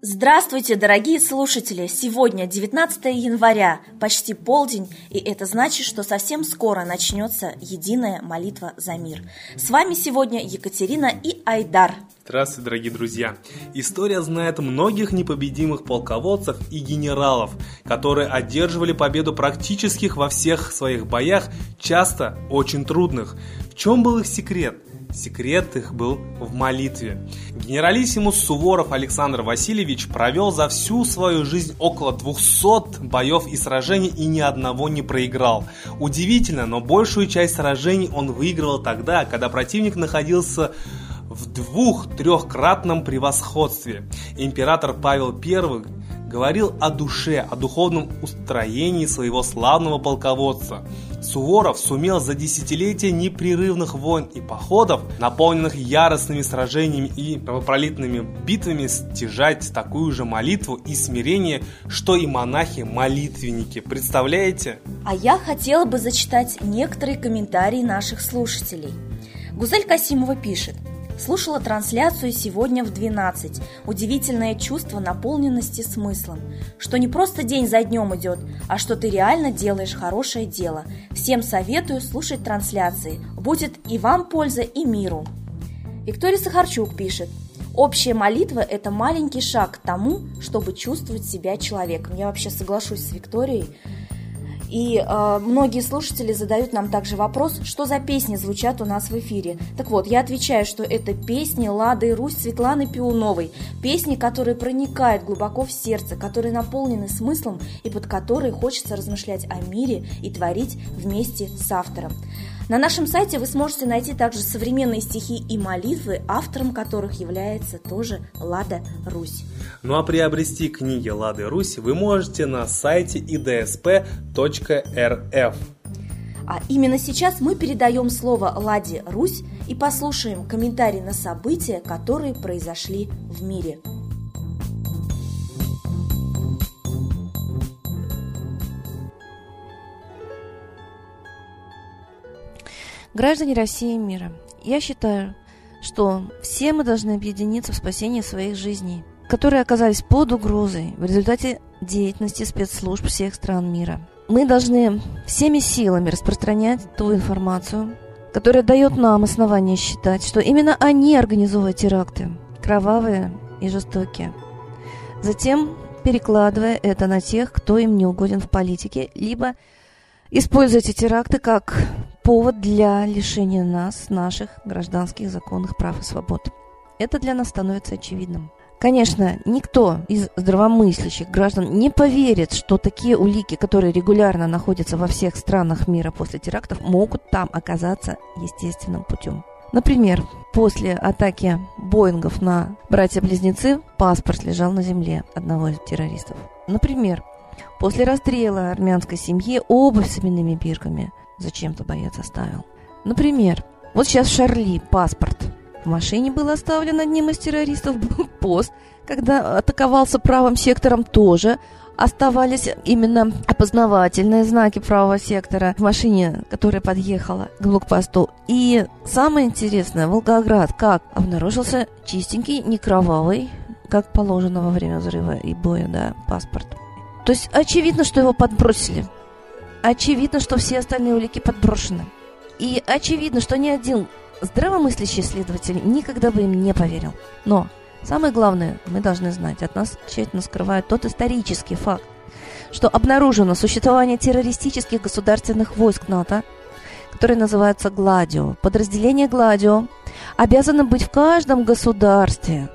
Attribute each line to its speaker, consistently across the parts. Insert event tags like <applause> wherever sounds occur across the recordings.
Speaker 1: Здравствуйте, дорогие слушатели! Сегодня 19 января, почти полдень, и это значит, что совсем скоро начнется единая молитва за мир. С вами сегодня Екатерина и Айдар.
Speaker 2: Здравствуйте, дорогие друзья! История знает многих непобедимых полководцев и генералов, которые одерживали победу практически во всех своих боях, часто очень трудных. Чем был их секрет? Секрет их был в молитве. Генералиссимус Суворов Александр Васильевич провел за всю свою жизнь около 200 боев и сражений и ни одного не проиграл. Удивительно, но большую часть сражений он выигрывал тогда, когда противник находился в двух-трехкратном превосходстве. Император Павел I говорил о душе, о духовном устроении своего славного полководца. Суворов сумел за десятилетия непрерывных войн и походов, наполненных яростными сражениями и кровопролитными битвами, стяжать такую же молитву и смирение, что и монахи-молитвенники. Представляете?
Speaker 1: А я хотела бы зачитать некоторые комментарии наших слушателей. Гузель Касимова пишет – Слушала трансляцию сегодня в 12. Удивительное чувство наполненности смыслом. Что не просто день за днем идет, а что ты реально делаешь хорошее дело. Всем советую слушать трансляции. Будет и вам польза, и миру. Виктория Сахарчук пишет. Общая молитва – это маленький шаг к тому, чтобы чувствовать себя человеком. Я вообще соглашусь с Викторией. И э, многие слушатели задают нам также вопрос, что за песни звучат у нас в эфире. Так вот, я отвечаю, что это песни Лады и Русь Светланы Пиуновой. Песни, которые проникают глубоко в сердце, которые наполнены смыслом и под которые хочется размышлять о мире и творить вместе с автором. На нашем сайте вы сможете найти также современные стихи и молитвы, автором которых является тоже Лада Русь.
Speaker 2: Ну а приобрести книги Лады Русь вы можете на сайте idsp.rf.
Speaker 1: А именно сейчас мы передаем слово Ладе Русь и послушаем комментарий на события, которые произошли в мире.
Speaker 3: Граждане России и мира, я считаю, что все мы должны объединиться в спасении своих жизней, которые оказались под угрозой в результате деятельности спецслужб всех стран мира. Мы должны всеми силами распространять ту информацию, которая дает нам основание считать, что именно они организовывают теракты, кровавые и жестокие. Затем перекладывая это на тех, кто им не угоден в политике, либо используя эти теракты как повод для лишения нас наших гражданских законных прав и свобод. Это для нас становится очевидным. Конечно, никто из здравомыслящих граждан не поверит, что такие улики, которые регулярно находятся во всех странах мира после терактов, могут там оказаться естественным путем. Например, после атаки Боингов на братья-близнецы паспорт лежал на земле одного из террористов. Например, после расстрела армянской семьи обувь с именными бирками зачем-то боец оставил. Например, вот сейчас Шарли паспорт. В машине был оставлен одним из террористов <laughs> пост, когда атаковался правым сектором тоже оставались именно опознавательные знаки правого сектора в машине, которая подъехала к блокпосту. И самое интересное, Волгоград как обнаружился чистенький, не кровавый, как положено во время взрыва и боя, да, паспорт. То есть очевидно, что его подбросили – Очевидно, что все остальные улики подброшены. И очевидно, что ни один здравомыслящий следователь никогда бы им не поверил. Но самое главное, мы должны знать, от нас тщательно скрывают тот исторический факт, что обнаружено существование террористических государственных войск НАТО, которые называются «Гладио». Подразделение «Гладио» обязано быть в каждом государстве,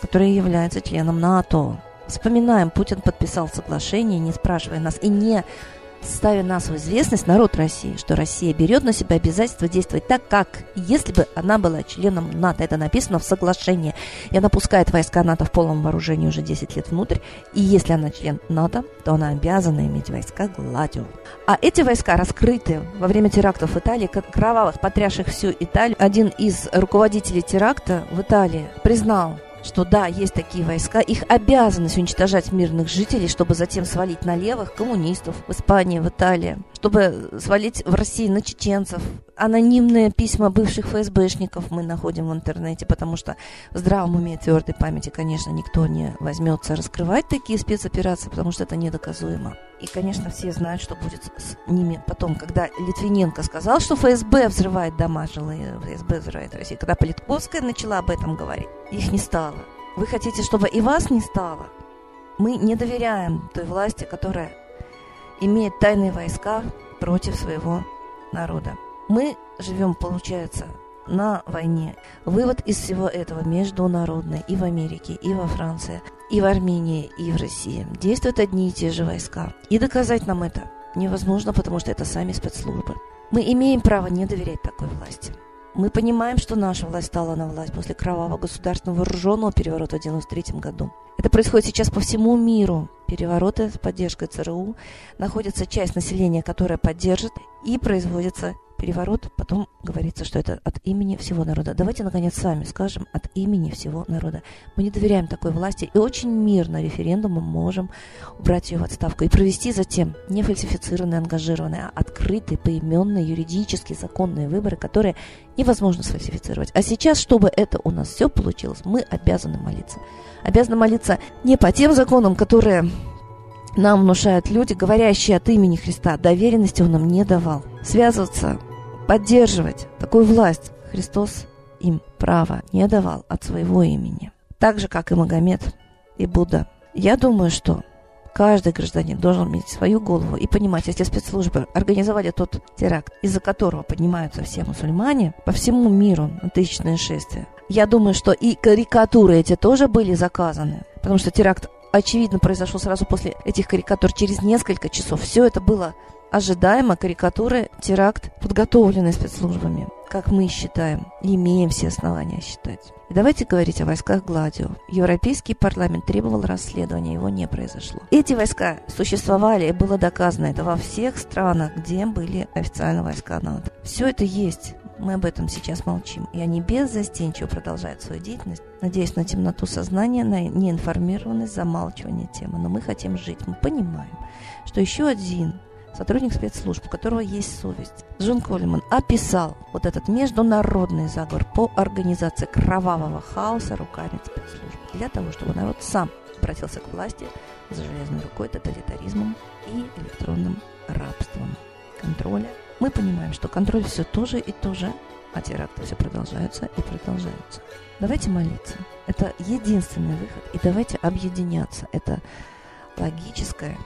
Speaker 3: которое является членом НАТО. Вспоминаем, Путин подписал соглашение, не спрашивая нас и не ставя нас в известность, народ России, что Россия берет на себя обязательство действовать так, как если бы она была членом НАТО. Это написано в соглашении. И она пускает войска НАТО в полном вооружении уже 10 лет внутрь. И если она член НАТО, то она обязана иметь войска Гладио. А эти войска раскрыты во время терактов в Италии, как кровавых, потрясших всю Италию. Один из руководителей теракта в Италии признал что да, есть такие войска, их обязанность уничтожать мирных жителей, чтобы затем свалить на левых коммунистов в Испании, в Италии, чтобы свалить в России на чеченцев, анонимные письма бывших ФСБшников мы находим в интернете, потому что в здравом уме твердой памяти, конечно, никто не возьмется раскрывать такие спецоперации, потому что это недоказуемо. И, конечно, все знают, что будет с ними потом, когда Литвиненко сказал, что ФСБ взрывает дома жилые, ФСБ взрывает Россию. Когда Политковская начала об этом говорить, их не стало. Вы хотите, чтобы и вас не стало? Мы не доверяем той власти, которая имеет тайные войска против своего народа. Мы живем, получается, на войне. Вывод из всего этого международный и в Америке, и во Франции, и в Армении, и в России. Действуют одни и те же войска. И доказать нам это невозможно, потому что это сами спецслужбы. Мы имеем право не доверять такой власти. Мы понимаем, что наша власть стала на власть после кровавого государственного вооруженного переворота в 1993 году. Это происходит сейчас по всему миру. Перевороты с поддержкой ЦРУ. Находится часть населения, которая поддержит, и производится переворот, потом говорится, что это от имени всего народа. Давайте, наконец, сами скажем от имени всего народа. Мы не доверяем такой власти и очень мирно референдумом можем убрать ее в отставку и провести затем не фальсифицированные, ангажированные, а открытые, поименные, юридически законные выборы, которые невозможно сфальсифицировать. А сейчас, чтобы это у нас все получилось, мы обязаны молиться. Обязаны молиться не по тем законам, которые нам внушают люди, говорящие от имени Христа. Доверенности он нам не давал. Связываться поддерживать такую власть Христос им право не давал от своего имени. Так же, как и Магомед и Будда. Я думаю, что каждый гражданин должен иметь свою голову и понимать, если спецслужбы организовали тот теракт, из-за которого поднимаются все мусульмане по всему миру на тысячное шествие, я думаю, что и карикатуры эти тоже были заказаны, потому что теракт очевидно произошел сразу после этих карикатур через несколько часов. Все это было ожидаемо карикатуры, теракт, подготовленный спецслужбами, как мы считаем, имеем все основания считать. И давайте говорить о войсках Гладио. Европейский парламент требовал расследования, его не произошло. Эти войска существовали, и было доказано это во всех странах, где были официально войска НАТО. Все это есть. Мы об этом сейчас молчим. И они беззастенчиво продолжают свою деятельность, надеясь на темноту сознания, на неинформированность, замалчивание темы. Но мы хотим жить. Мы понимаем, что еще один сотрудник спецслужб, у которого есть совесть, Джон Коллиман описал вот этот международный заговор по организации кровавого хаоса руками спецслужб для того, чтобы народ сам обратился к власти за железной рукой, тоталитаризмом и электронным рабством контроля. Мы понимаем, что контроль все тоже и тоже, а теракты все продолжаются и продолжаются. Давайте молиться. Это единственный выход. И давайте объединяться. Это логическое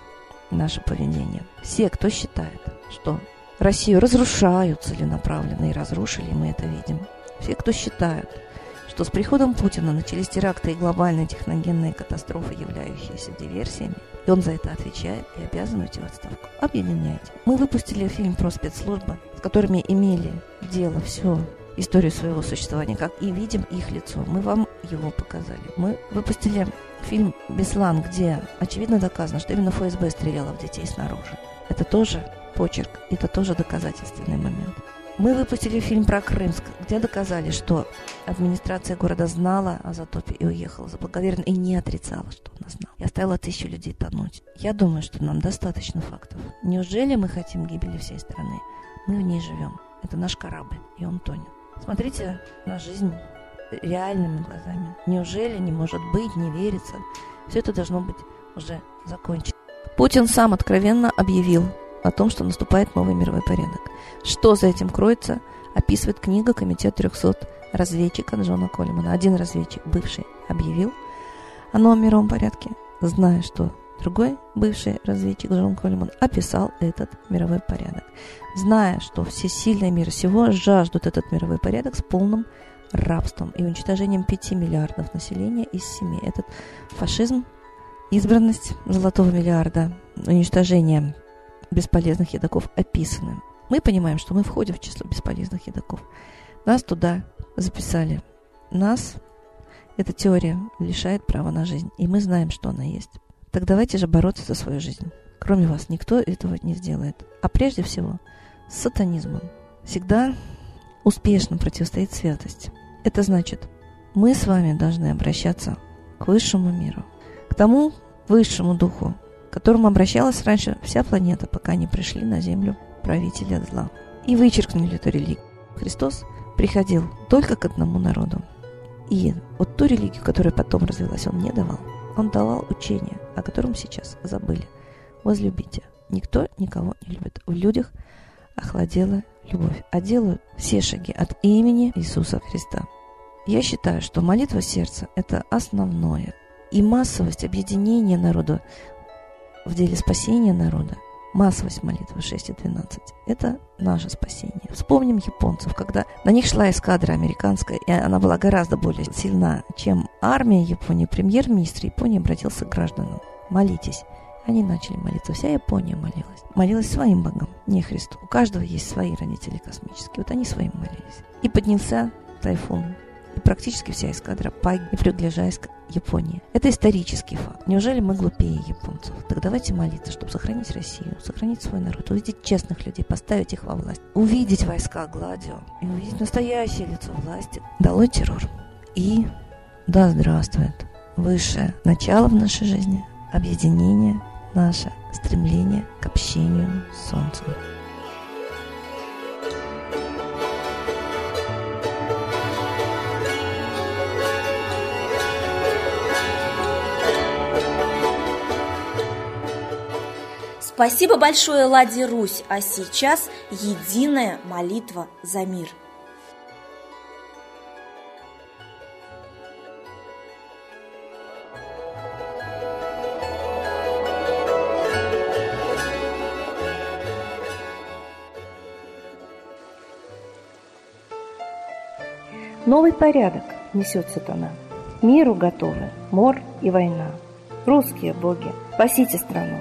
Speaker 3: наше поведение. Все, кто считает, что Россию разрушают целенаправленно и разрушили, мы это видим. Все, кто считают, что с приходом Путина начались теракты и глобальные техногенные катастрофы, являющиеся диверсиями, и он за это отвечает и обязан уйти в отставку. Объединяйте. Мы выпустили фильм про спецслужбы, с которыми имели дело все историю своего существования, как и видим их лицо. Мы вам его показали. Мы выпустили фильм «Беслан», где очевидно доказано, что именно ФСБ стреляла в детей снаружи. Это тоже почерк, это тоже доказательственный момент. Мы выпустили фильм про Крымск, где доказали, что администрация города знала о затопе и уехала заблаговерно и не отрицала, что она знала. И оставила тысячу людей тонуть. Я думаю, что нам достаточно фактов. Неужели мы хотим гибели всей страны? Мы в ней живем. Это наш корабль, и он тонет. Смотрите на жизнь реальными глазами. Неужели не может быть, не верится? Все это должно быть уже закончено. Путин сам откровенно объявил о том, что наступает новый мировой порядок. Что за этим кроется, описывает книга «Комитет 300 разведчика Джона Коллимана. Один разведчик, бывший, объявил о новом мировом порядке, зная, что другой бывший разведчик Джон Коллиман описал этот мировой порядок, зная, что все сильные мира сего жаждут этот мировой порядок с полным рабством и уничтожением 5 миллиардов населения из 7. Этот фашизм, избранность золотого миллиарда, уничтожение бесполезных едоков описаны. Мы понимаем, что мы входим в число бесполезных едоков. Нас туда записали. Нас эта теория лишает права на жизнь. И мы знаем, что она есть. Так давайте же бороться за свою жизнь. Кроме вас никто этого не сделает. А прежде всего с сатанизмом. Всегда успешно противостоит святость. Это значит, мы с вами должны обращаться к высшему миру, к тому высшему духу, к которому обращалась раньше вся планета, пока не пришли на Землю правители зла. и вычеркнули эту религию. Христос приходил только к одному народу. И вот ту религию, которая потом развилась, он не давал. Он давал учение, о котором сейчас забыли. Возлюбите. Никто никого не любит. В людях охладела любовь, а делают все шаги от имени Иисуса Христа. Я считаю, что молитва сердца – это основное. И массовость объединения народа в деле спасения народа массовость молитвы 6 и 12 – это наше спасение. Вспомним японцев, когда на них шла эскадра американская, и она была гораздо более сильна, чем армия Японии. Премьер-министр Японии обратился к гражданам. Молитесь. Они начали молиться. Вся Япония молилась. Молилась своим богам, не Христу. У каждого есть свои родители космические. Вот они своим молились. И поднялся тайфун практически вся эскадра погиб, приближаясь к Японии. Это исторический факт. Неужели мы глупее японцев? Так давайте молиться, чтобы сохранить Россию, сохранить свой народ, увидеть честных людей, поставить их во власть, увидеть войска Гладио и увидеть настоящее лицо власти. Долой террор. И да здравствует высшее начало в нашей жизни, объединение, наше стремление к общению с Солнцем.
Speaker 1: Спасибо большое, Лади Русь, а сейчас единая молитва за мир.
Speaker 4: Новый порядок несет сатана. Миру готовы мор и война. Русские боги, спасите страну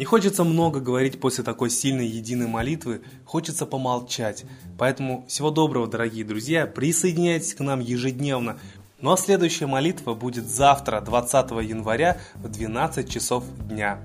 Speaker 2: Не хочется много говорить после такой сильной единой молитвы, хочется помолчать. Поэтому всего доброго, дорогие друзья, присоединяйтесь к нам ежедневно. Ну а следующая молитва будет завтра, 20 января в 12 часов дня.